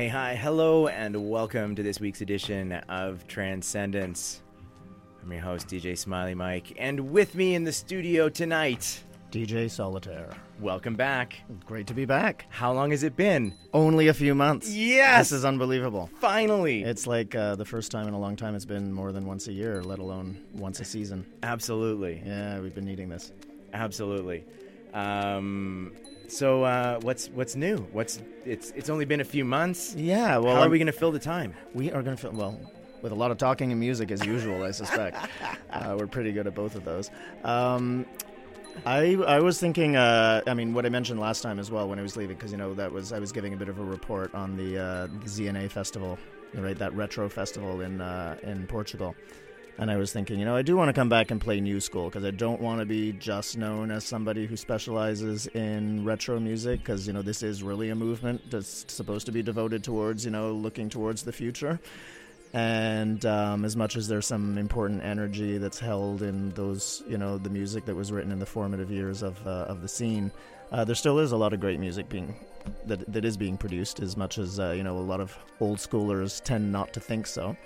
Hey, hi, hello, and welcome to this week's edition of Trancendance. I'm your host, DJ Smiley Mike, and with me in the studio tonight, DJ Solitare. welcome back. Great to be back. How long has it been? Only a few months. Yes! This is unbelievable. Finally! It's like uh, the first time in a long time it's been more than once a year, let alone once a season. Absolutely. Yeah, we've been needing this. Absolutely. Um, so, uh, what's what's new? What's it's it's only been a few months. Yeah, well, How are I'm- we going to fill the time? we are going to fill well, with a lot of talking and music as usual, I suspect. uh, we're pretty good at both of those. Um, I I was thinking. Uh, I mean, what I mentioned last time as well when I was leaving, because you know that was I was giving a bit of a report on the uh, ZNA festival, right? That retro festival in uh, in Portugal. And I was thinking, you know, I do want to come back and play new school because I don't want to be just known as somebody who specializes in retro music because, you know, this is really a movement that's supposed to be devoted towards, you know, looking towards the future. And um, as much as there's some important energy that's held in those, you know, the music that was written in the formative years of, uh, of the scene, uh, there still is a lot of great music being that that is being produced. As much as uh, you know, a lot of old schoolers tend not to think so.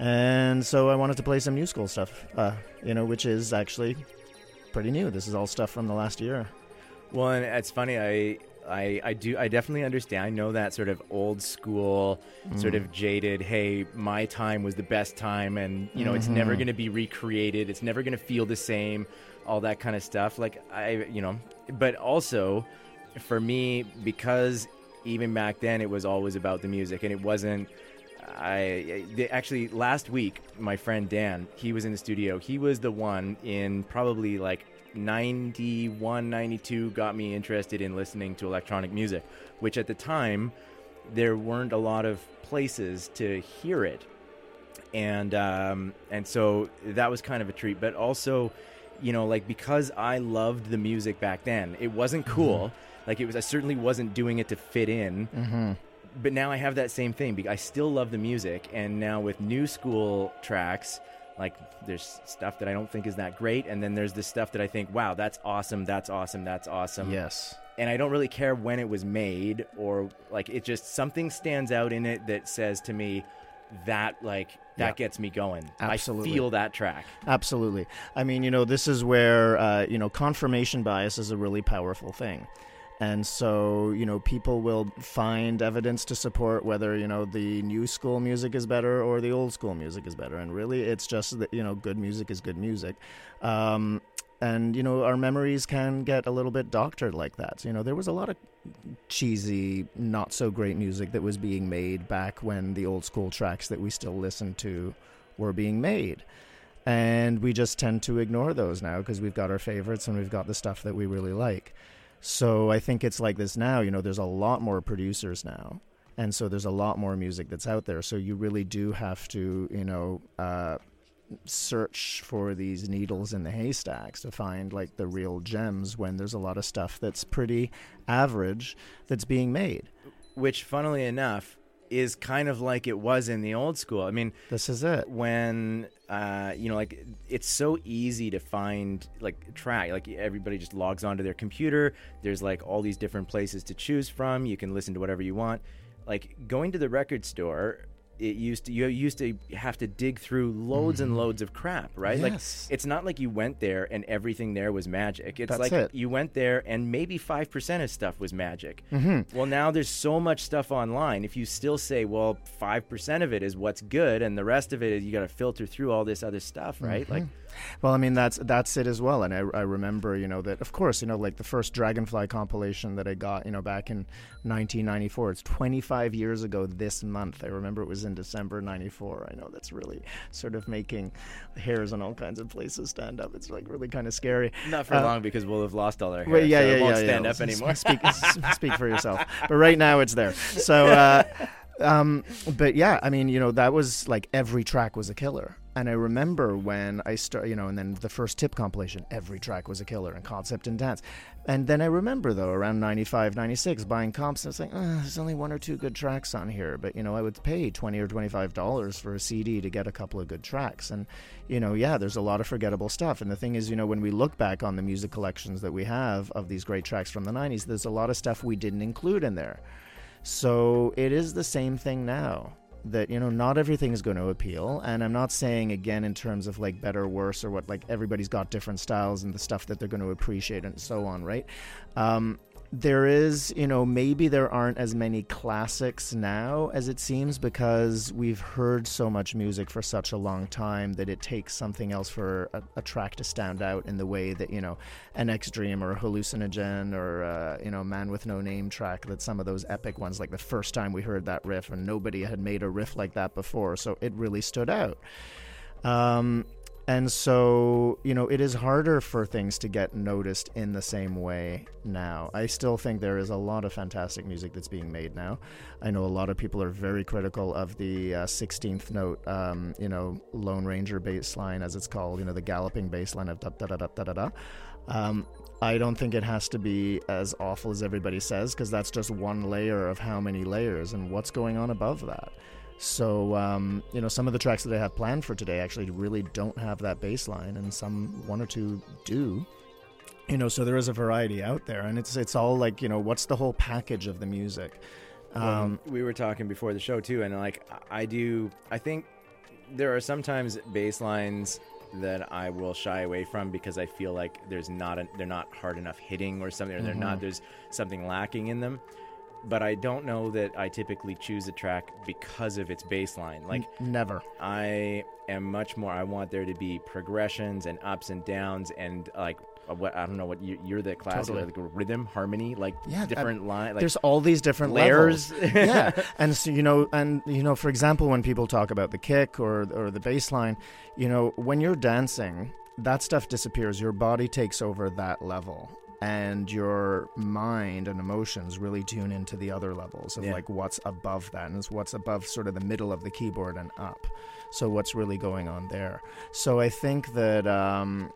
And so I wanted to play some new school stuff, uh, you know, which is actually pretty new. This is all stuff from the last year. Well, and it's funny. I, I, I do. I definitely understand. I know that sort of old school, sort of jaded. Hey, my time was the best time, and you know, it's never going to be recreated. It's never going to feel the same. All that kind of stuff. Like I, you know, but also for me, because even back then it was always about the music, and it wasn't. I I- actually last week my friend Dan he was in the studio. He was the one in probably like 91 92 got me interested in listening to electronic music which at the time there weren't a lot of places to hear it. And um, and so that was kind of a treat. But also you know like because I loved the music back then it wasn't cool. Like it was I certainly wasn't doing it to fit in. Mm-hmm. But now I have that same thing. because I still love the music, and now with new school tracks, like there's stuff that I don't think is that great, and then there's this stuff that I think, wow, that's awesome, that's awesome, that's awesome. Yes. And I don't really care when it was made, or like it just something stands out in it that says to me that like that Yeah. gets me going. Absolutely. I feel that track. Absolutely. I mean, you know, this is where, uh, you know, confirmation bias is a really powerful thing. And so, you know, people will find evidence to support whether, you know, the new school music is better or the old school music is better. And really, it's just that, you know, good music is good music. Um, and, you know, our memories can get a little bit doctored like that. So, you know, there was a lot of cheesy, not so great music that was being made back when the old school tracks that we still listen to were being made and we just tend to ignore those now because we've got our favorites and we've got the stuff that we really like. So I think it's like this now. You know, there's a lot more producers now, and so there's a lot more music that's out there. So you really do have to, you know, uh, search for these needles in the haystacks to find like the real gems when there's a lot of stuff that's pretty average that's being made. Which, funnily enough, is kind of like it was in the old school. I mean, This is it. when uh, you know like it's so easy to find like track like everybody just logs onto their computer. There's like all these different places to choose from. You can listen to whatever you want. Like going to the record store it used to you used to have to dig through loads and loads of crap right Mm-hmm. Yes. like it's not like you went there and everything there was magic it's That's like it. you went there and maybe 5% of stuff was magic Mm-hmm. well now there's so much stuff online if you still say well 5% of it is what's good and the rest of it is you got to filter through all this other stuff right like Well, I mean that's that's it as well, and I, I remember you know that of course you know like the first Dragonfly compilation that I got you know back in 1994. It's 25 years ago this month. I remember it was in December '94. I know that's really sort of making hairs on all kinds of places stand up. It's like really kind of scary. not for Uh, long because we'll have lost all our hair Well, yeah, so yeah, it won't yeah, stand yeah. up anymore Speak, speak for yourself. But right now it's there. So, uh, um, but yeah, I mean, you know, that was like every track was a killer. And I remember when I start, you know, and then the first tip compilation, every track was a killer and Concept in Dance. And then I remember though, around 95, 96, buying comps, and like, oh, there's only one or two good tracks on here. But, you know, I would pay 20 or $25 for a CD to get a couple of good tracks. And, you know, yeah, there's a lot of forgettable stuff. And the thing is, you know, when we look back on the music collections that we have of these great tracks from the 90s, there's a lot of stuff we didn't include in there. So it is the same thing now that you know not everything is going to appeal and i'm not saying again in terms of like better worse or what like everybody's got different styles and the stuff that they're going to appreciate and so on right? Um, there is, you know, maybe there aren't as many classics now as it seems because we've heard so much music for such a long time that it takes something else for a, a track to stand out in the way that, you know, an X Dream or a Hallucinogen or, uh, you know, Man with No Name track that some of those epic ones, like the first time we heard that riff and nobody had made a riff like that before. So it really stood out. Um, and so, you know, it is harder for things to get noticed in the same way now. I still think there is a lot of fantastic music that's being made now. I know a lot of people are very critical of the uh, 16th note, um, you know, Lone Ranger bass line, as it's called, you know, the galloping bass line of da da da da da da da. Um, I don't think it has to be as awful as everybody says because that's just one layer of how many layers and what's going on above that. So, um, you know, some of the tracks that I have planned for today actually really don't have that bass line, and some one or two do. You know, so there is a variety out there, and it's it's all like you know, what's the whole package of the music? Um, we were talking before the show too, and like I do, I think there are sometimes bass lines that I will shy away from because I feel like there's not a, they're not hard enough hitting or something, or they're not Mm-hmm. there's something lacking in them. But I don't know that I typically choose a track because of its bass line. Like Never. I am much more. I want there to be progressions and ups and downs and like uh, what I don't know what you, you're the class Totally. like rhythm harmony like Yeah, different line like There's all these different layers. yeah, and so you know, and you know, for example, when people talk about the kick or or the bass line, you know, when you're dancing, that stuff disappears. Your body takes over that level. And your mind and emotions really tune into the other levels of Yeah. like what's above that, and it's what's above sort of the middle of the keyboard and up. So what's really going on there? So I think that um,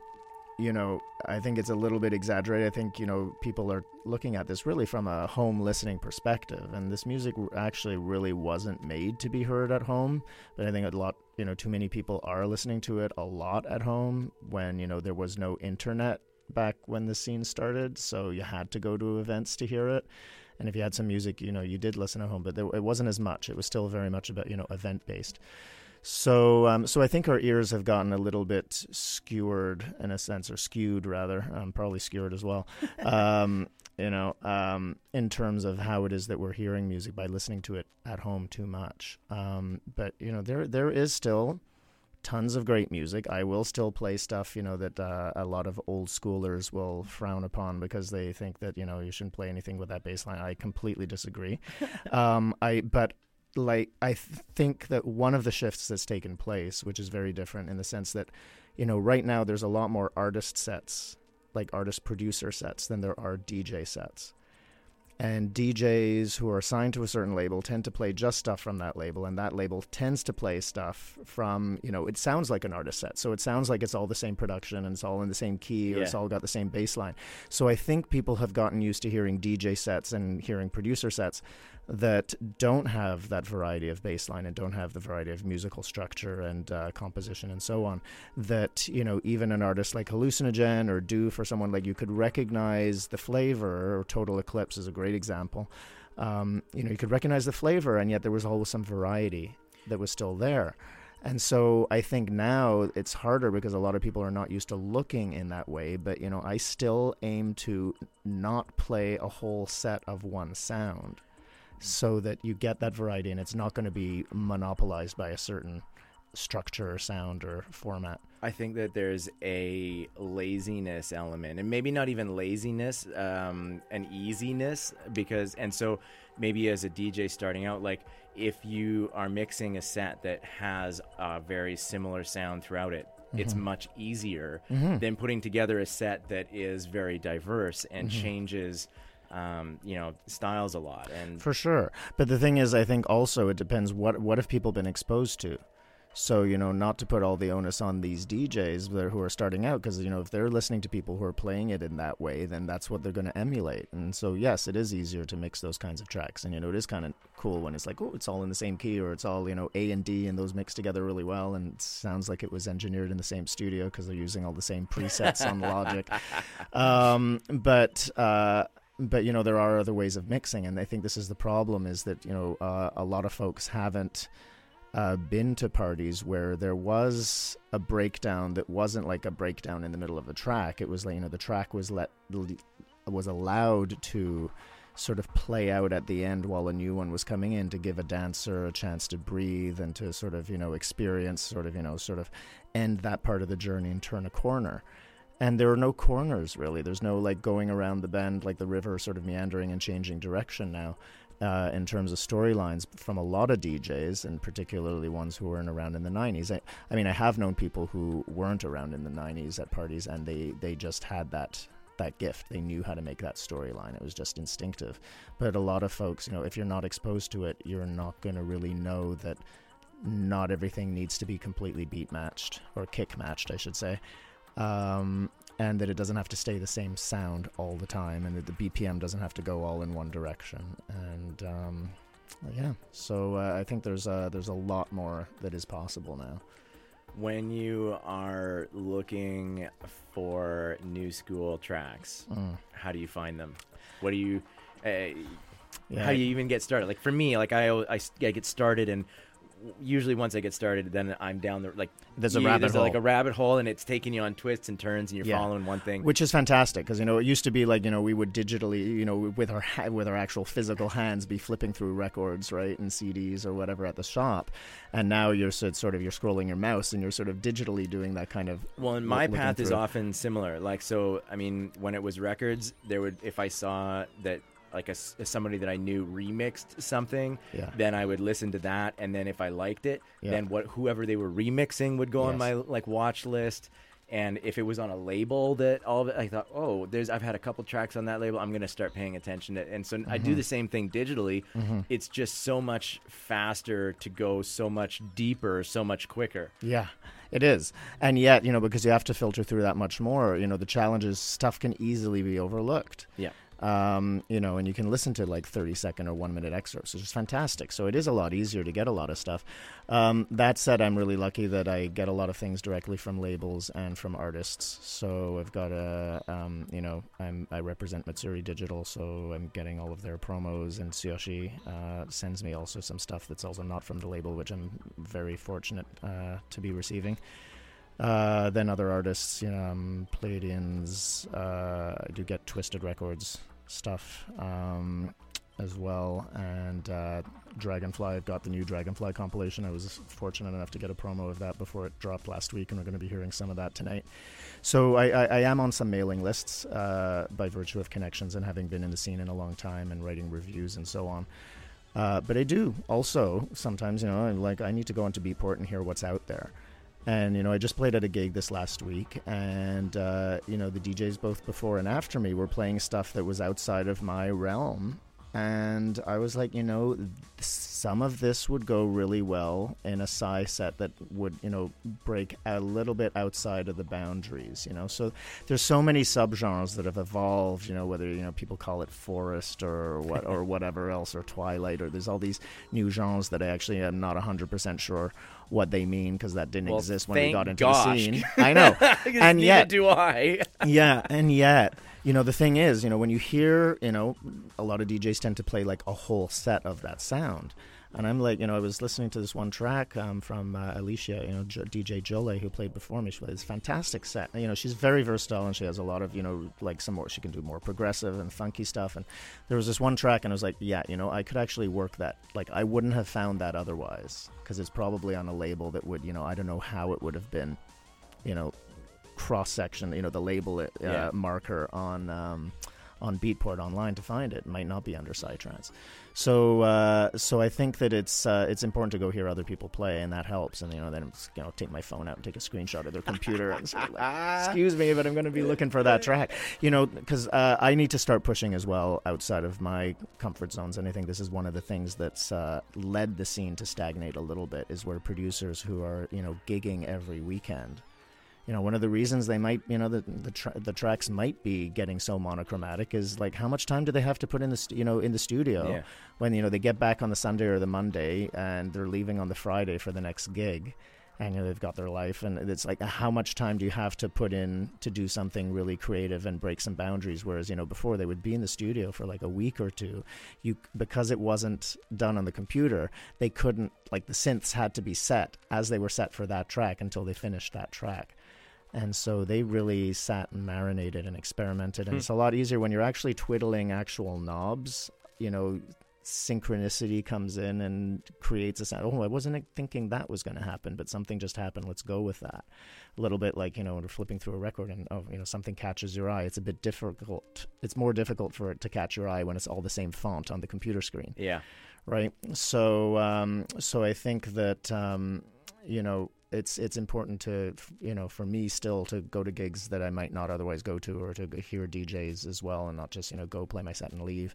you know, I think it's a little bit exaggerated. I think, you know, people are looking at this really from a home listening perspective. And this music actually really wasn't made to be heard at home. But I think a lot, you know, too many people are listening to it a lot at home when, you know, there was no internet back when the scene started. So you had to go to events to hear it. And if you had some music, you know, you did listen at home, but there, it wasn't as much. It was still very much about, you know, event based. So, um, so I think our ears have gotten a little bit skewered in a sense, or skewed rather, um, probably skewered as well. Um, you know, um, in terms of how it is that we're hearing music by listening to it at home too much. Um, but you know, there there is still tons of great music. I will still play stuff, you know, that uh, a lot of old schoolers will frown upon because they think that you know you shouldn't play anything with that bass line. I completely disagree. um, I but like I th- think that one of the shifts that's taken place, which is very different in the sense that, you know, right now there's a lot more artist sets, like artist producer sets, than there are DJ sets. And DJs who are signed to a certain label tend to play just stuff from that label, and that label tends to play stuff from, you know, it sounds like an artist set. So it sounds like it's all the same production and it's all in the same key or it's all got the same bass line. So I think people have gotten used to hearing DJ sets and hearing producer sets that don't have that variety of bass line and don't have the variety of musical structure and uh, composition and so on. That, you know, even an artist like Hallucinogen or Do for someone like you could recognize the flavor, or Total Eclipse is a great example. Um, you know, you could recognize the flavor, and yet there was always some variety that was still there. And so I think now it's harder because a lot of people are not used to looking in that way. But, you know, I still aim to not play a whole set of one sound so that you get that variety and it's not going to be monopolized by a certain structure or sound or format. I think that there's a laziness element, and maybe not even laziness, um, an easiness, because, and so maybe as a DJ starting out, like if you are mixing a set that has a very similar sound throughout it, it's mm-hmm. much easier mm-hmm. than putting together a set that is very diverse and mm-hmm. changes. Um, you know, styles a lot, and For sure. But the thing is, I think also it depends what what have people been exposed to. So you know, not to put all the onus on these DJs who are starting out, because you know, if they're listening to people who are playing it in that way, then that's what they're going to emulate. And so, yes, it is easier to mix those kinds of tracks, and you know, it is kind of cool when it's like, oh, it's all in the same key, or it's all you know A and D, and those mix together really well, and it sounds like it was engineered in the same studio because they're using all the same presets on Logic. Um, but uh, but you know there are other ways of mixing, and I think this is the problem: is that you know uh, a lot of folks haven't uh, been to parties where there was a breakdown that wasn't like a breakdown in the middle of a track. It was like you know the track was let was allowed to sort of play out at the end while a new one was coming in to give a dancer a chance to breathe and to sort of you know experience sort of you know sort of end that part of the journey and turn a corner and there are no corners really there's no like going around the bend like the river sort of meandering and changing direction now uh, in terms of storylines from a lot of DJs, and particularly ones who weren't around in the 90s. I, I, mean, I have known people who weren't around in the 90s at parties, and they, they just had that that gift. They knew how to make that storyline. It was just instinctive. But a lot of folks, you know, if you're not exposed to it, you're not going to really know that not everything needs to be completely beat matched or kick matched, I should say. Um, and that it doesn't have to stay the same sound all the time, and that the BPM doesn't have to go all in one direction. And um, yeah, so uh, I think there's a, there's a lot more that is possible now when you are looking for new school tracks, mm. how do you find them? What do you, uh, yeah. how do you even get started? Like for me, like I, I, I get started and usually once I get started, then I'm down the like. There's a rabbit there's hole, like a rabbit hole, and it's taking you on twists and turns, and you're yeah. following one thing, which is fantastic because you know it used to be like you know we would digitally, you know, with our with our actual physical hands, be flipping through records, right, and CDs or whatever at the shop, and now you're sort of you're scrolling your mouse and you're sort of digitally doing that kind of. Well, and my path through. is often similar. Like so, I mean, when it was records, there would if I saw that like a, somebody that I knew remixed something, yeah. then I would listen to that, and then if I liked it, yeah. then what whoever they were remixing would go yes. on my like watch list. And if it was on a label that all of it, I thought, oh, there's I've had a couple tracks on that label. I'm gonna start paying attention to. And so mm-hmm. I do mm-hmm. the same thing digitally. Mm-hmm. It's just so much faster to go so much deeper, so much quicker. Yeah, it is. And yet, you know, because you have to filter through that much more, you know, the challenge is stuff can easily be overlooked. Yeah. Um, you know, and you can listen to like 30 second or one minute excerpts, which is fantastic. So it is a lot easier to get a lot of stuff. Um, that said, I'm really lucky that I get a lot of things directly from labels and from artists. So I've got a, um, you know, I'm, I represent Matsuri Digital, so I'm getting all of their promos, and Tsuyoshi uh, sends me also some stuff that's also not from the label, which I'm very fortunate uh, to be receiving. Uh, then other artists, you know, um, Pleiadians, uh, I do get Twisted Records stuff um, as well. And uh, Dragonfly, I've got the new Dragonfly compilation. I was fortunate enough to get a promo of that before it dropped last week, and we're going to be hearing some of that tonight. So I, I, I am on some mailing lists uh, by virtue of connections and having been in the scene in a long time and writing reviews and so on. Uh, but I do also sometimes, you know, like I need to go into Beatport and hear what's out there. And you know, I just played at a gig this last week, and uh, you know, the DJs both before and after me were playing stuff that was outside of my realm, and I was like, you know, some of this would go really well in a Psy set that would, you know, break a little bit outside of the boundaries, you know. So there's so many subgenres that have evolved, you know, whether you know people call it forest or what or whatever else or twilight or there's all these new genres that I actually am not 100% sure what they mean because that didn't well, exist when we got into gosh. the scene. I know, and yet do I. yeah, and yet you know, the thing is, you know, when you hear, you know, a lot of DJs tend to play like a whole set of that sound. And I'm like, you know, I was listening to this one track um, from uh, Alicia, you know, J- DJ Jole, who played before me. She plays fantastic set. You know, she's very versatile and she has a lot of, you know, like some more, she can do more progressive and funky stuff. And there was this one track, and I was like, yeah, you know, I could actually work that. Like, I wouldn't have found that otherwise because it's probably on a label that would, you know, I don't know how it would have been, you know, cross section, you know, the label uh, yeah. marker on um, on Beatport online to find it. it might not be under Psytrance. So uh, so I think that it's uh, it's important to go hear other people play, and that helps. And you know, then you know, take my phone out and take a screenshot of their computer and say, like, "Excuse me, but I'm going to be looking for that track." You know, because uh, I need to start pushing as well outside of my comfort zones. And I think this is one of the things that's uh, led the scene to stagnate a little bit is where producers who are you know gigging every weekend you know, one of the reasons they might, you know, the the, tra- the tracks might be getting so monochromatic is like how much time do they have to put in the st- you know in the studio yeah. when you know they get back on the Sunday or the Monday and they're leaving on the Friday for the next gig, and you know, they've got their life and it's like how much time do you have to put in to do something really creative and break some boundaries whereas you know before they would be in the studio for like a week or two you because it wasn't done on the computer they couldn't like the synths had to be set as they were set for that track until they finished that track and so they really sat and marinated and experimented and Hmm. it's a lot easier when you're actually twiddling actual knobs you know synchronicity comes in and creates a sound. Oh, I wasn't thinking that was going to happen, but something just happened. Let's go with that. A little bit like you know when we're flipping through a record and oh you know something catches your eye. It's a bit difficult. It's more difficult for it to catch your eye when it's all the same font on the computer screen, Yeah. right? So um, so I think that um, you know it's it's important to you know for me still to go to gigs that I might not otherwise go to or to hear DJs as well and not just you know go play my set and leave.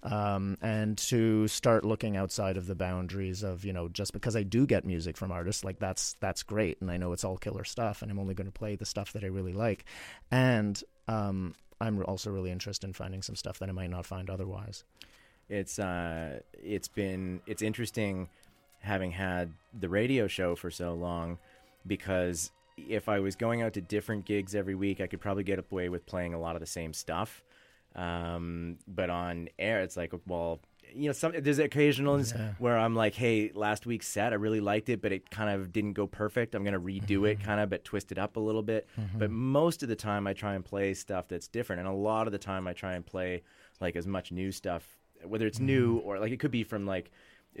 Um, and to start looking outside of the boundaries of you know just because I do get music from artists like that's that's great and I know it's all killer stuff and I'm only going to play the stuff that I really like. And um, I'm also really interested in finding some stuff that I might not find otherwise. It's uh, it's been it's interesting having had the radio show for so long because if I was going out to different gigs every week, I could probably get away with playing a lot of the same stuff. Um, but on air, it's like, well, you know, some there's occasionals Yeah. where I'm like, hey, last week's set, I really liked it, but it kind of didn't go perfect. I'm gonna redo it, mm-hmm. kind of, but twist it up a little bit. Mm-hmm. But most of the time, I try and play stuff that's different, and a lot of the time, I try and play like as much new stuff, whether it's new mm-hmm. or like it could be from like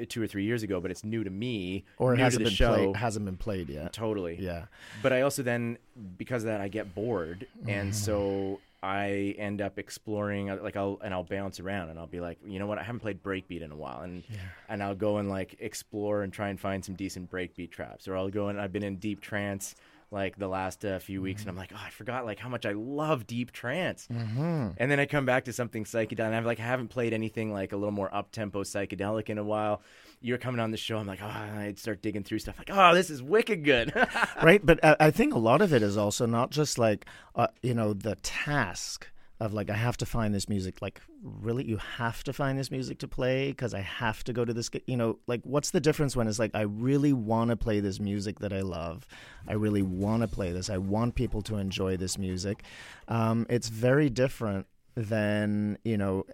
two or three years ago, but it's new to me or it hasn't been show. played hasn't been played yet Totally. yeah But I also then, because of that, I get bored, Mm-hmm. and so I end up exploring. uh, Like I'll and I'll bounce around, and I'll be like, you know what? I haven't played breakbeat in a while, and yeah. and I'll go and like explore and try and find some decent breakbeat traps, or I'll go and I've been in deep trance like the last uh, few weeks, and I'm like, oh, I forgot like how much I love deep trance, mm-hmm. and then I come back to something psychedelic, and I'm like, I haven't played anything like a little more up tempo psychedelic in a while. You're coming on the show, I'm like, oh, I'd start digging through stuff, like, oh, this is wicked good. right but uh, i think a lot of it is also not just like uh, you know the task of like i have to find this music like really you have to find this music to play because i have to go to this you know like what's the difference when it's like i really want to play this music that i love. I really want to play this. I want people to enjoy this music. Um, it's very different than you know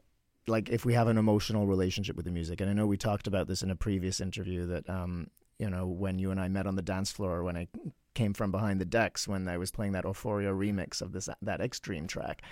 like if we have an emotional relationship with the music. And i know we talked about this in a previous interview that um you know when you and i met on the dance floor when i came from behind the decks when i was playing that euphoria remix of this that extreme track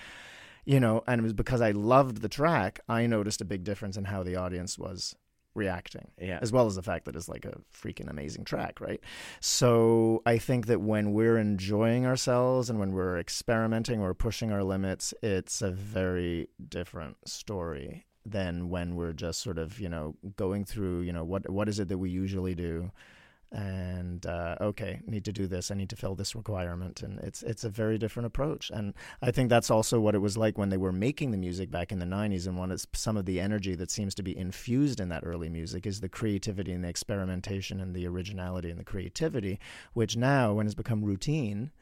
you know and it was because i loved the track i noticed a big difference in how the audience was reacting yeah. as well as the fact that it's like a freaking amazing track, right? So I think that when we're enjoying ourselves and when we're experimenting or pushing our limits, it's a very different story than when we're just sort of, you know, going through, you know, what what is it that we usually do? And uh, okay, need to do this. I need to fill this requirement, and it's it's a very different approach. And I think that's also what it was like when they were making the music back in the '90s. And one is some of the energy that seems to be infused in that early music is the creativity and the experimentation and the originality and the creativity, which now, when it's become routine,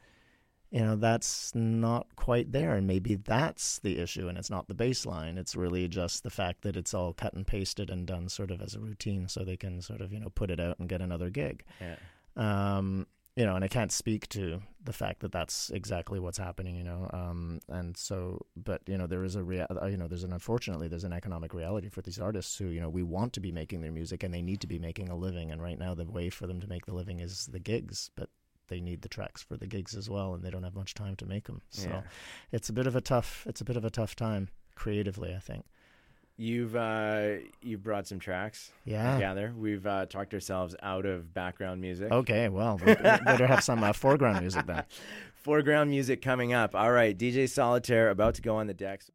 you know that's not quite there and maybe that's the issue and it's not the baseline it's really just the fact that it's all cut and pasted and done sort of as a routine so they can sort of you know put it out and get another gig yeah. um you know and i can't speak to the fact that that's exactly what's happening you know um and so but you know there is a rea- uh, you know there's an unfortunately there's an economic reality for these artists who you know we want to be making their music and they need to be making a living and right now the way for them to make the living is the gigs but they need the tracks for the gigs as well and they don't have much time to make them so Yeah. it's a bit of a tough it's a bit of a tough time creatively i think You've uh, you've brought some tracks. Yeah gather we've uh, talked ourselves out of background music. okay well we better have some uh, foreground music then Foreground music coming up. All right, DJ Solitare about to go on the decks.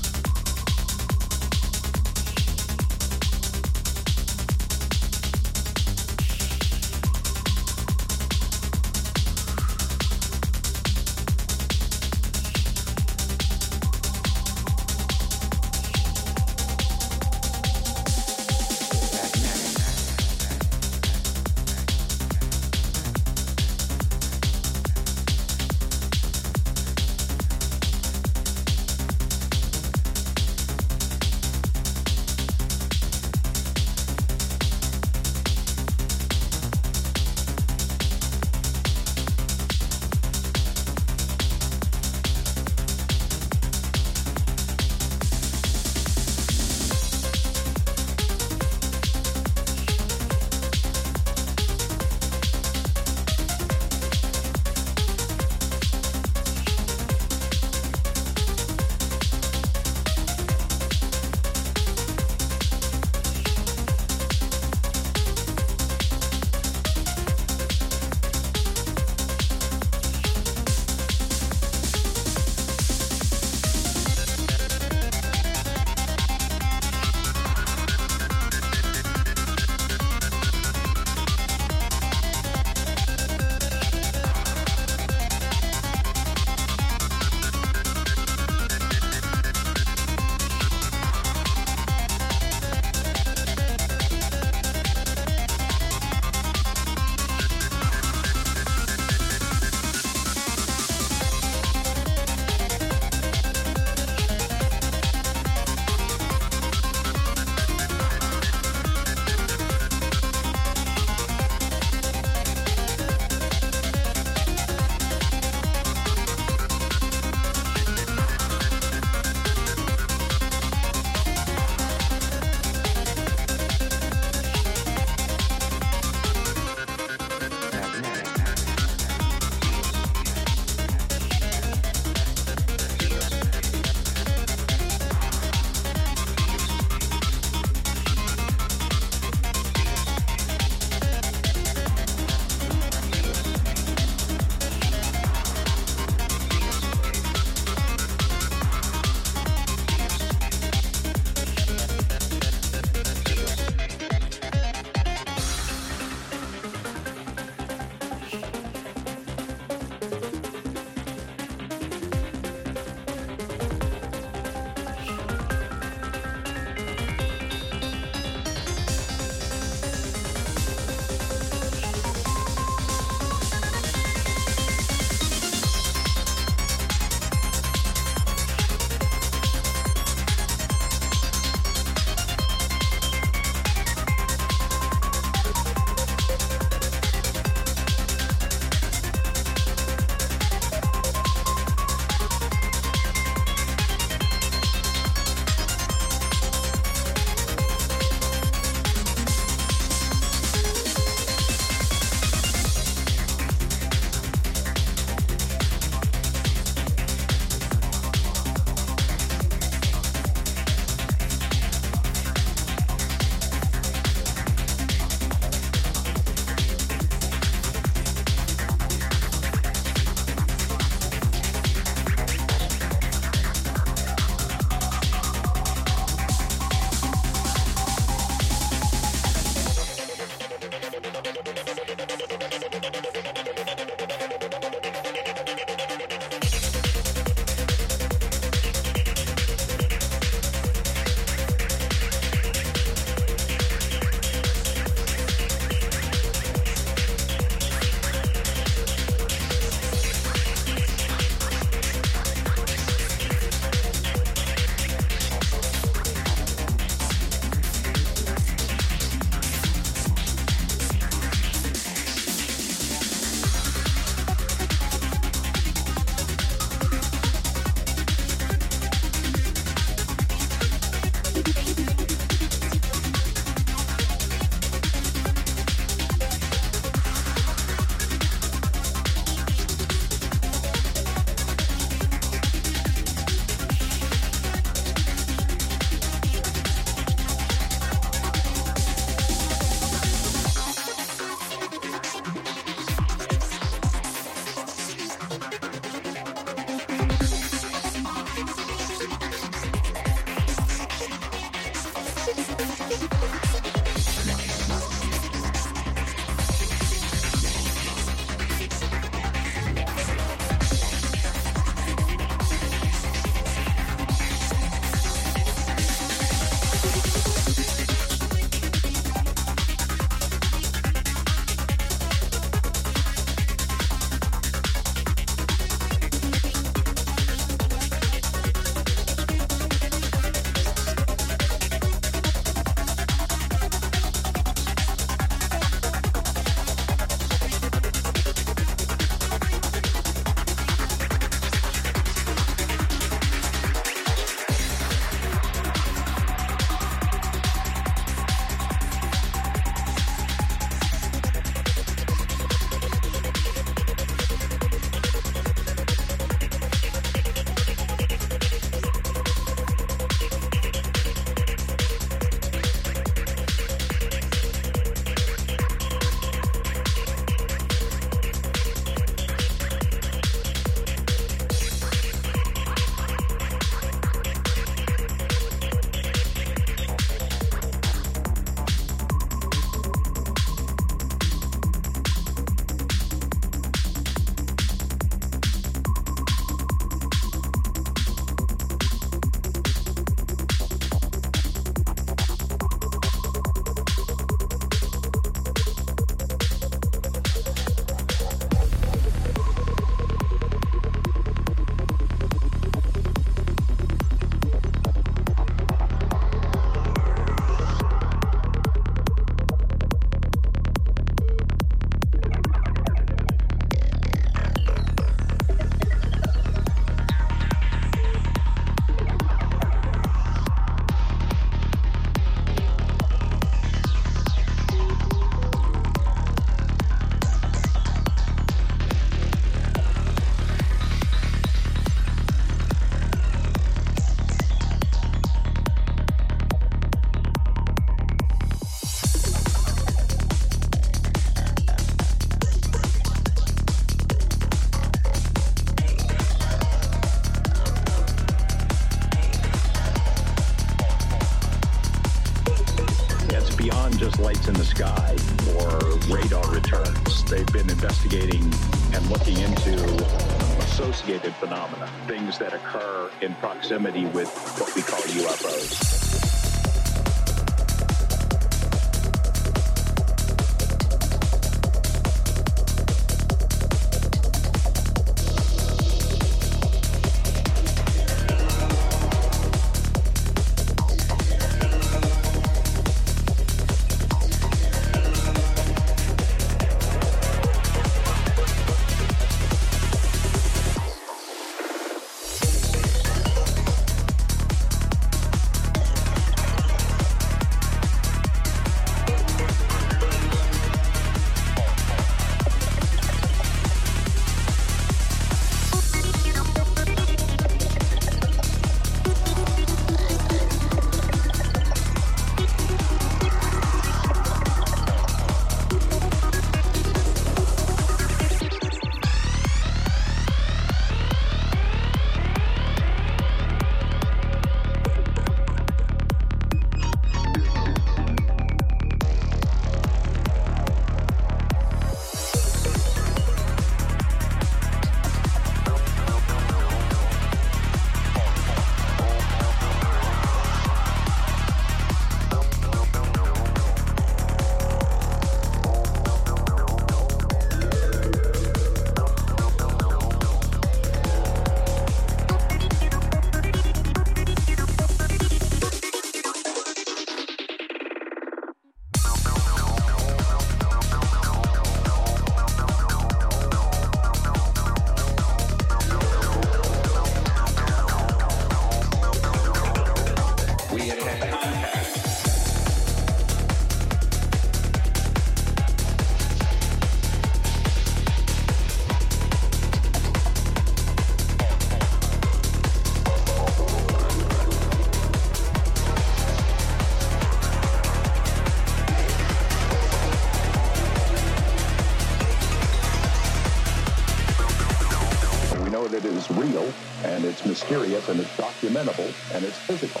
mysterious and it's documentable and it's physical.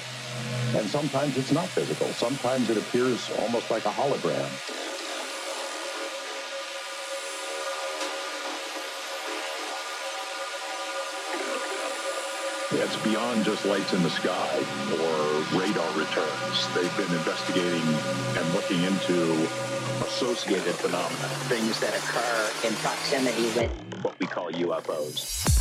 And sometimes it's not physical. Sometimes it appears almost like a hologram. It's beyond just lights in the sky or radar returns. They've been investigating and looking into associated phenomena. Things that occur in proximity with what we call UFOs.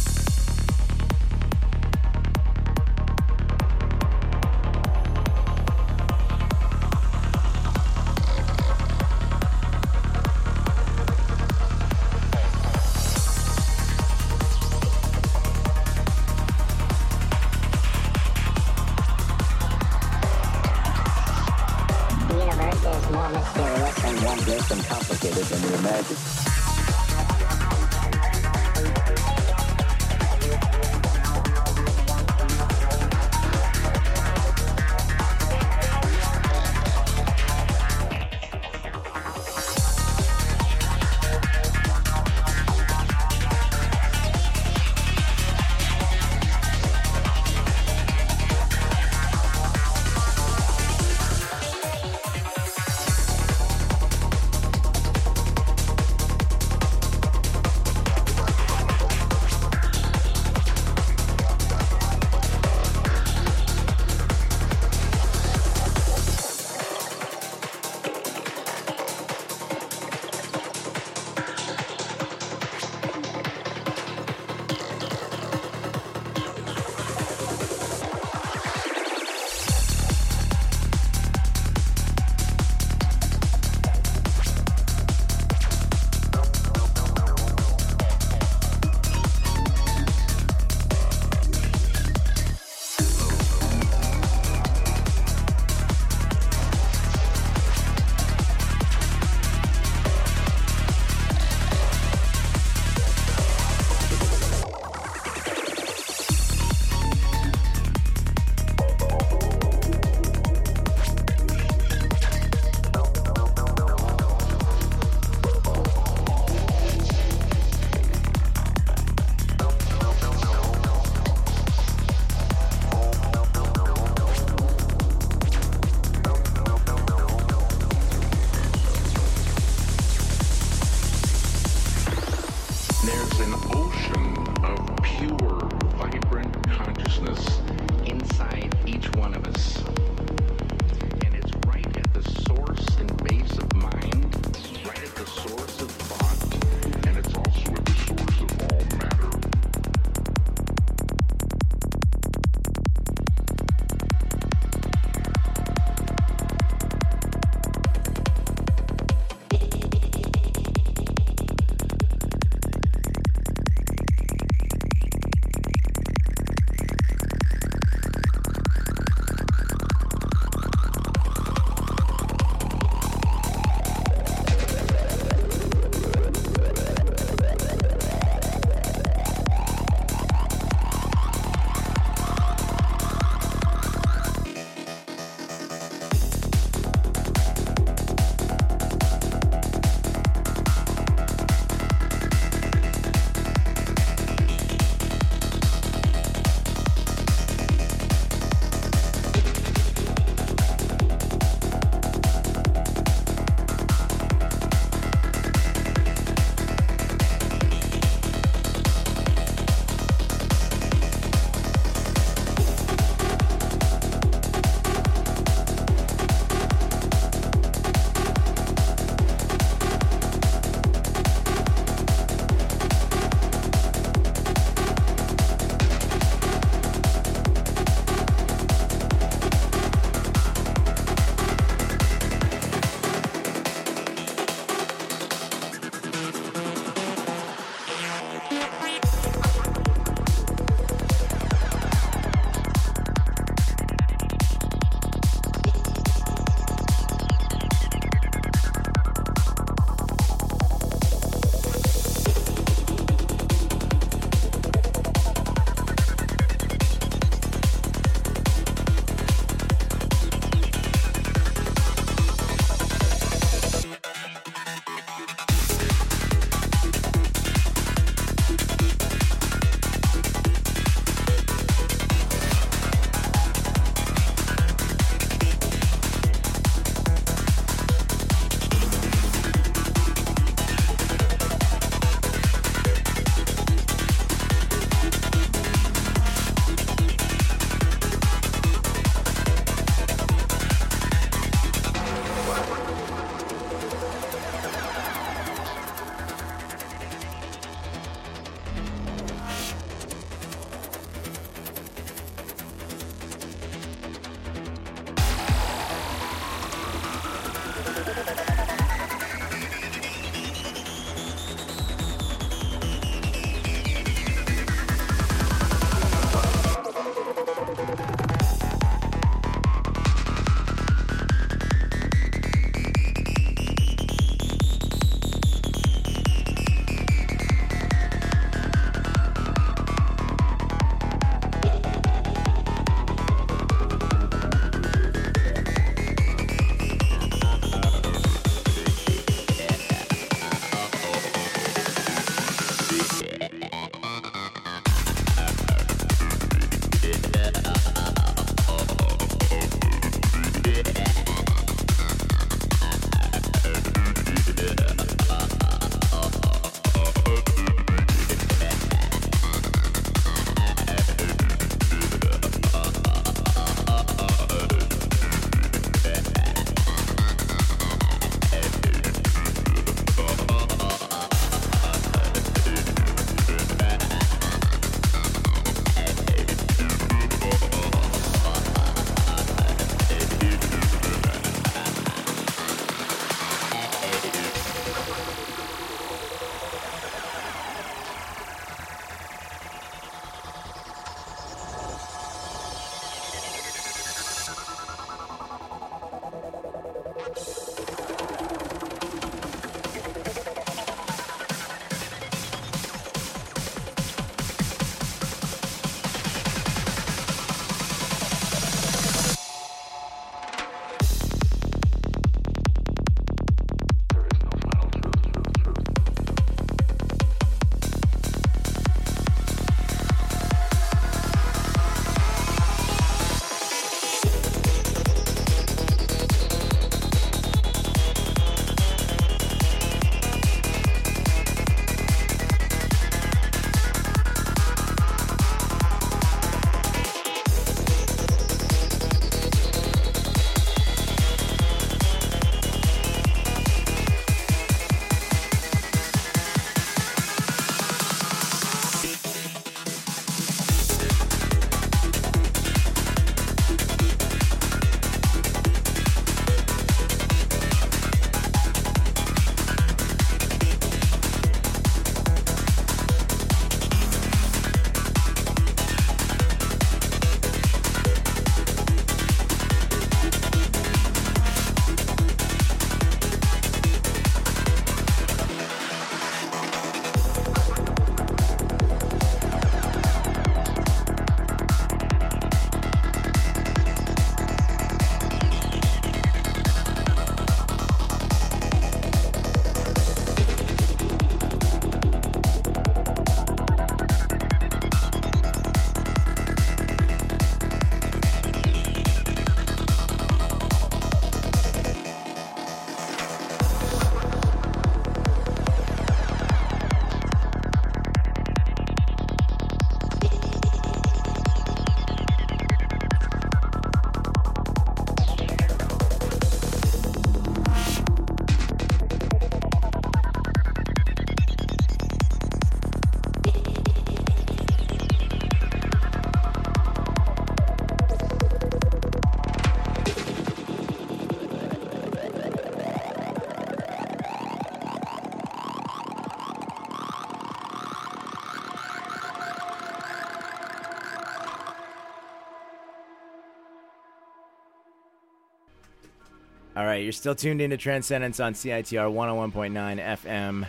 Right, you're still tuned into Trancendance on CITR 101.9 FM.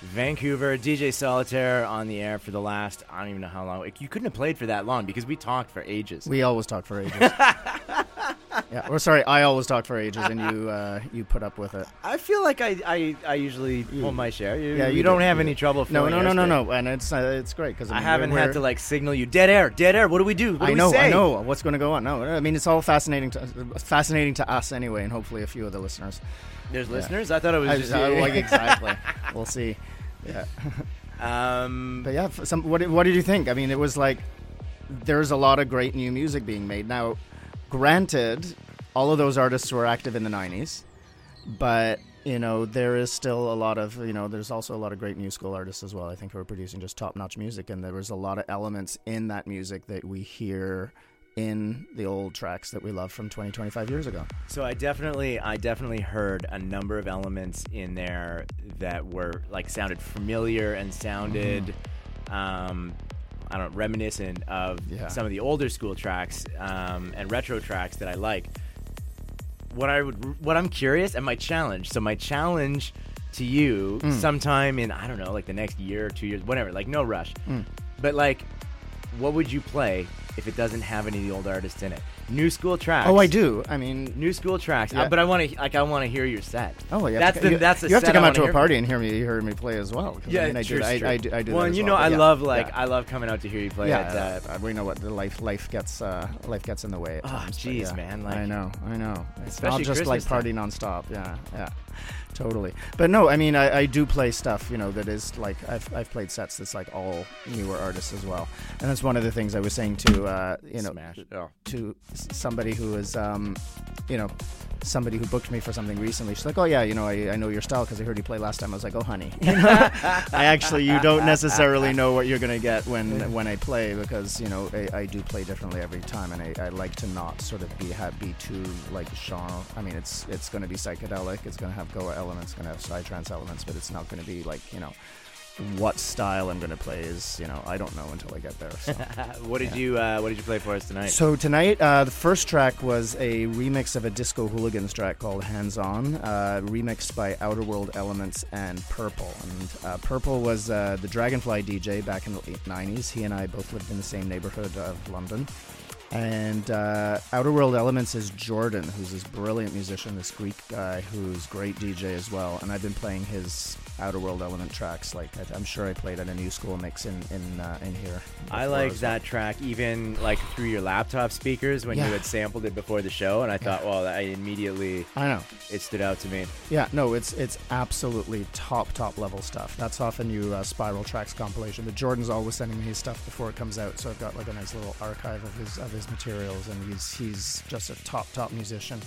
Vancouver, DJ Solitare on the air for the last, I don't even know how long. You couldn't have played for that long because we talked for ages. We always talk for ages. yeah, or sorry, I always talk for ages, and you uh, you put up with it. I feel like I, I, I usually pull my share. You, Yeah, you, you don't do, have you any do. trouble. No, no, no, no, no, and it's uh, it's great because I haven't had to like signal you dead air, dead air. What do we do? What do I we know, say? I know what's going to go on. No, I mean it's all fascinating to fascinating to us anyway, and hopefully a few of the listeners. There's listeners. I thought it was I just. just- I- like exactly. we'll see. Yeah. um, But yeah, some, what, what did you think? I mean, it was like there's a lot of great new music being made. Now, granted, all of those artists were active in the 90s, but you know, there is still a lot of, you know, there's also a lot of great new school artists as well, I think, who are producing just top notch music. And there was a lot of elements in that music that we hear in the old tracks that we love from 20, 25 years ago. So I definitely, I definitely heard a number of elements in there that were like sounded familiar and sounded, um, I don't know, reminiscent of Yeah. some of the older school tracks um, and retro tracks that I like. What I would, what I'm curious, and my challenge. So my challenge to you, sometime in I don't know, like the next year or two years, whatever. Like no rush, but like, what would you play if it doesn't have any of the old artists in it? New school tracks. Oh, I do. I mean, New school tracks, Yeah. Uh, but I want to like I want to hear your set. Oh, yeah. that's the you, that's the you have to come out to a party and hear me hear me play as well. Yeah, I, mean, I true, do, true. I, do, I do. Well, that and you well, know, I yeah, love like yeah. I love coming out to hear you play. yeah, at, uh, uh, we know what the life life gets uh, life gets in the way. Oh, jeez, man, like- I know, I know. It's not just like Christmas party nonstop. Yeah, yeah, totally. But no, I mean, I, I do play stuff. You know, that is like I've I've played sets that's like all newer artists as well, and that's one of the things I was saying to uh, you know Smash. To somebody who is um, you know. Somebody who booked me for something recently. She's like, "Oh yeah, you know, I, I know your style because I heard you play last time." I was like, "Oh honey, I actually you don't necessarily know what you're gonna get when when I play because you know I, I do play differently every time, and I, I like to not sort of be ha- be too like genre. I mean, it's it's gonna be psychedelic, it's gonna have Goa elements, it's gonna have psytrance elements, but it's not gonna be like you know what style I'm gonna play is you know I don't know until I get there. So. what did you uh, What did you play for us tonight? So tonight, uh, the first track was a remix of a Disco Hooligans track called "Hands On," uh, remixed by Outer World Elements and Purple. And uh, Purple was uh, the Dragonfly DJ back in the late '90s. He and I both lived in the same neighborhood of London. And uh, Outer World Elements is Jordan, who's this brilliant musician, this Greek guy who's great DJ as well. And I've been playing his Outer World Element tracks. Like I, I'm sure I played at a new school mix in in uh, in here. I like well. that track even like through your laptop speakers when Yeah. you had sampled it before the show, and I thought, well, I immediately I know. it stood out to me. Yeah, no, it's it's absolutely top top level stuff. That's off a new uh, Spiral Trax compilation. But Jordan's always sending me his stuff before it comes out, so I've got like a nice little archive of his of his materials, and he's he's just a top top musician.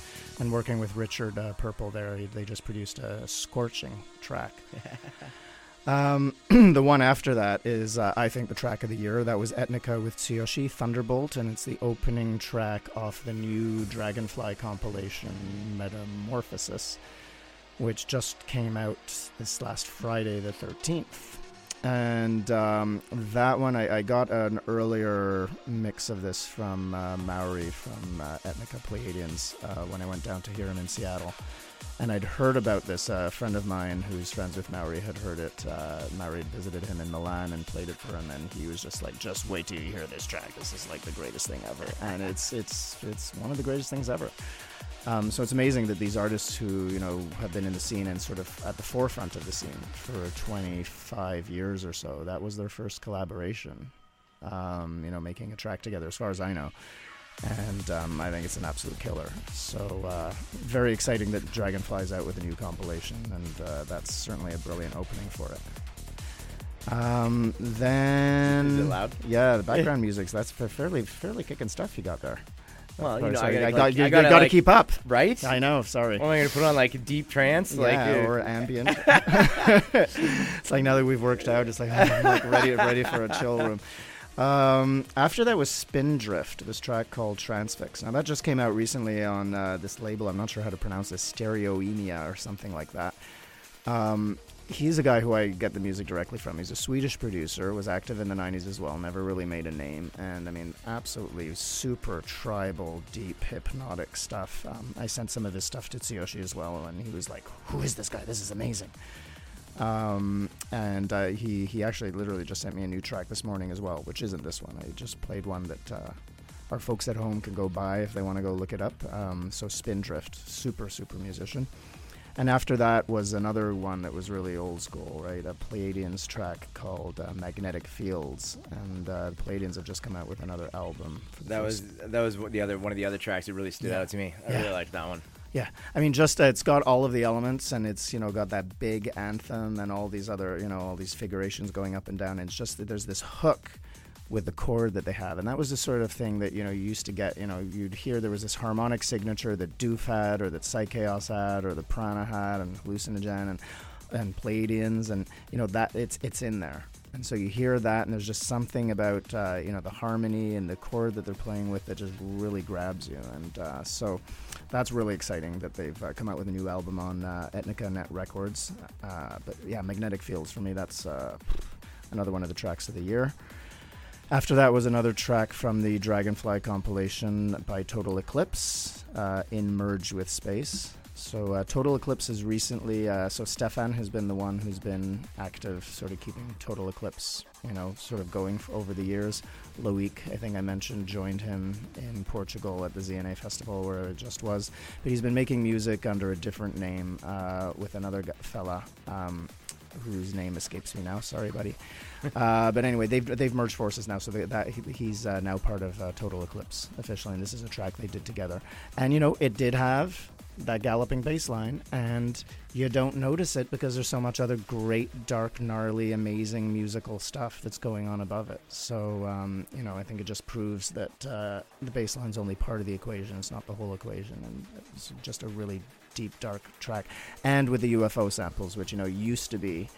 And working with Richard uh, Purple there, they just produced a scorching track. Um, the one after that is, uh, I think, the track of the year. That was Etnica with Tsuyoshi Thunderbolt, and it's the opening track off the new Dragonfly compilation, Metamorphosis, which just came out this last Friday, the 13th. And um, that one, I, I got an earlier mix of this from uh, Maori from uh, Etnica Pleiadians uh, when I went down to hear him in Seattle and I'd heard about this. Uh, a friend of mine who's friends with Maori had heard it. Uh, Maori had visited him in Milan and played it for him, and he was just like, "Just wait till you hear this track. This is like the greatest thing ever." And it's it's it's one of the greatest things ever. Um, so it's amazing that these artists who you know have been in the scene and sort of at the forefront of the scene for 25 years or so, that was their first collaboration. Um, you know, making a track together, as far as I know and um, I think it's an absolute killer. So uh, very exciting that Dragonfly's out with a new compilation, and uh, that's certainly a brilliant opening for it. Um, then Is it loud? Yeah, the background music's that's fairly fairly kicking stuff you got there. Well, you Sorry, know, I gotta, I like, got, you, I gotta, got to like- keep up. right? I know. Sorry. What am I gonna put on like deep trance? like yeah, uh, or ambient. it's like now that we've worked out, it's like I'm like ready, ready for a chill room. Um, after that was Spindrift, this track called Transfix. Now that just came out recently on uh, this label. I'm not sure how to pronounce this, Stereoemia or something like that. Um, he's a guy who I get the music directly from. He's a Swedish producer, was active in the 90s as well, never really made a name. And I mean, absolutely super tribal, deep, hypnotic stuff. Um, I sent some of his stuff to Tsuyoshi as well, and he was like, Who is this guy? This is amazing. Um, and uh, he, he actually literally just sent me a new track this morning as well, which isn't this one. I just played one that. Uh, our folks at home can go buy if they want to go look it up. Um, so Spindrift, super super musician. And after that was another one that was really old school, right? A Pleiadians track called uh, Magnetic Fields, and uh, the Pleiadians have just come out with another album. for That was that was the other one of the other tracks that really stood Yeah. out to me. I Yeah. really liked that one. Yeah, I mean, just uh, it's got all of the elements, and it's you know got that big anthem and all these other you know all these figurations going up and down. And it's just that there's this hook with the chord that they have, and that was the sort of thing that you know you used to get. You know, you'd hear there was this harmonic signature that Doof had, or that Psychaos had, or the Prana had, and Hallucinogen, and and Pleiadians, and you know that it's it's in there. And so you hear that, and there's just something about uh, you know the harmony and the chord that they're playing with that just really grabs you. And uh, so that's really exciting that they've uh, come out with a new album on uh, Etnica Net Records. Uh, but yeah, Magnetic Fields for me, that's uh, another one of the tracks of the year. After that was another track from the Dragonfly compilation by Total Eclipse, uh, In Merge with Space. So uh, Total Eclipse is recently, uh, so Stefan has been the one who's been active, sort of keeping Total Eclipse, you know, sort of going over the years. Loic, I think I mentioned, joined him in Portugal at the ZNA festival where it just was. But he's been making music under a different name uh, with another fella um, whose name escapes me now. Sorry, buddy. uh, but anyway, they've they've merged forces now, so they, that he- he's uh, now part of uh, Total Eclipse officially, and this is a track they did together. And you know, it did have that galloping bass line, and you don't notice it because there's so much other great, dark, gnarly, amazing musical stuff that's going on above it. So um, you know, I think it just proves that uh, the bass line's only part of the equation; it's not the whole equation, and it's just a really deep, dark track. And with the UFO samples, which you know used to be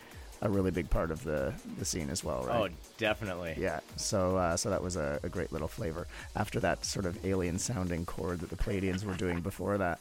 a really big part of the the scene as well, right? Oh, definitely. Yeah, so uh, so that was a, a great little flavor after that sort of alien sounding chord that the Pleiadians were doing before that.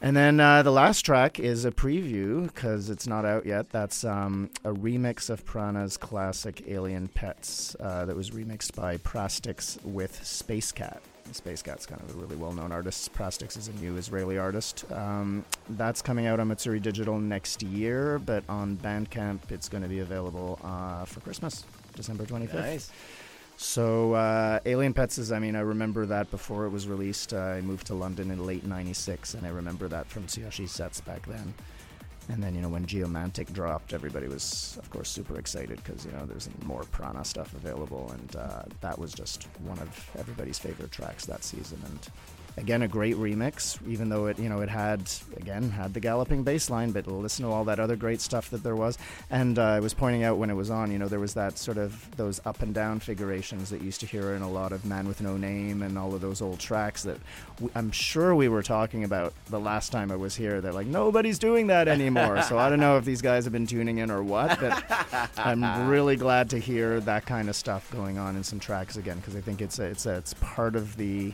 And then uh, the last track is a preview because it's not out yet. That's um, a remix of Prana's classic Alien Pets uh, that was remixed by Prastix with Space Cat. Space Cat's kind of a really well known artist. Prastix is a new Israeli artist. Um, that's coming out on Matsuri Digital next year, but on Bandcamp it's going to be available uh, for Christmas, December 25th. Nice. So, uh, Alien Pets is, I mean, I remember that before it was released. Uh, I moved to London in late 96, and I remember that from Tsuyoshi sets back then. And then, you know, when Geomantik dropped, everybody was, of course, super excited because, you know, there's more Prana stuff available. And uh, that was just one of everybody's favorite tracks that season. And again, a great remix, even though it, you know, it had, again, had the galloping bass line, but listen to all that other great stuff that there was. And uh, I was pointing out when it was on, you know, there was that sort of those up and down figurations that you used to hear in a lot of Man with No Name and all of those old tracks that w- I'm sure we were talking about the last time I was here. That like nobody's doing that anymore. so I don't know if these guys have been tuning in or what, but I'm really glad to hear that kind of stuff going on in some tracks again because I think it's a, it's a, it's part of the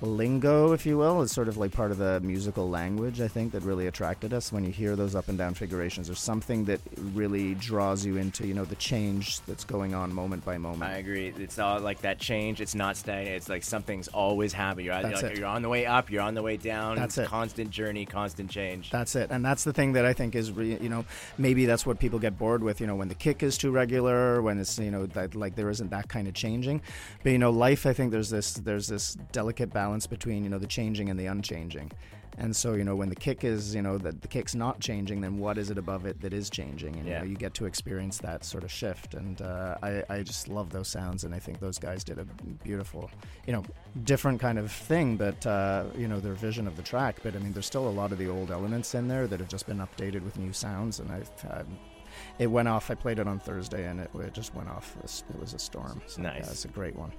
lingo, if you will, is sort of like part of the musical language, I think, that really attracted us. When you hear those up and down figurations, there's something that really draws you into, you know, the change that's going on moment by moment. I agree. It's all like that change. It's not stagnant. It's like something's always happening. You're, That's like, it. you're on the way up. You're on the way down. That's it's it. Constant journey, constant change. That's it, and that's the thing that I think is, re- you know, maybe that's what people get bored with. You know, when the kick is too regular, when it's, you know, that like there isn't that kind of changing. But you know, life, I think there's this there's this delicate balance between you know the changing and the unchanging. And so, you know, when the kick is, you know, that the kick's not changing, then what is it above it that is changing? And, Yeah. you know, you get to experience that sort of shift. And uh, I, I just love those sounds. And I think those guys did a beautiful, you know, different kind of thing, but, uh, you know, their vision of the track. But I mean, there's still a lot of the old elements in there that have just been updated with new sounds. And I've had, it went off. I played it on Thursday and it, it just went off. It was, it was a storm. So, Nice. Yeah, it's a great one.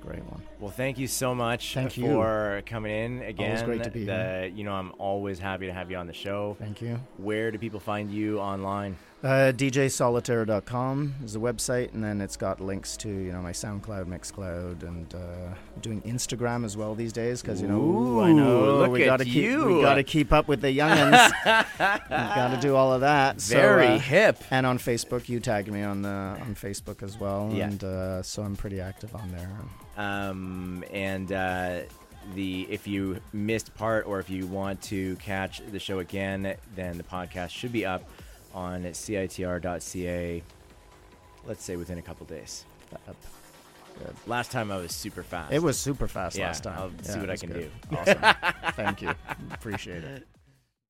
Great one. Well, thank you so much Thank you. for coming in again. Always great to be The- You know, I'm always happy to have you on the show. Thank you. Where do people find you online? Uh, DJSolitaire.com is the website, and then it's got links to you know my SoundCloud, Mixcloud, and uh, doing Instagram as well these days because you know ooh, I know look we gotta keep we you. gotta keep up with the youngins. We got to do all of that. So, Very uh, hip. And on Facebook, you tagged me on the on Facebook as well, Yeah. and uh, so I'm pretty active on there. Um, and uh, the if you missed part or if you want to catch the show again, then the podcast should be up on citr.ca. Let's say within a couple days. Good. Last time I was super fast. It was super fast Yeah, last time. I'll see what I can good. do. Awesome. Thank you. Appreciate it.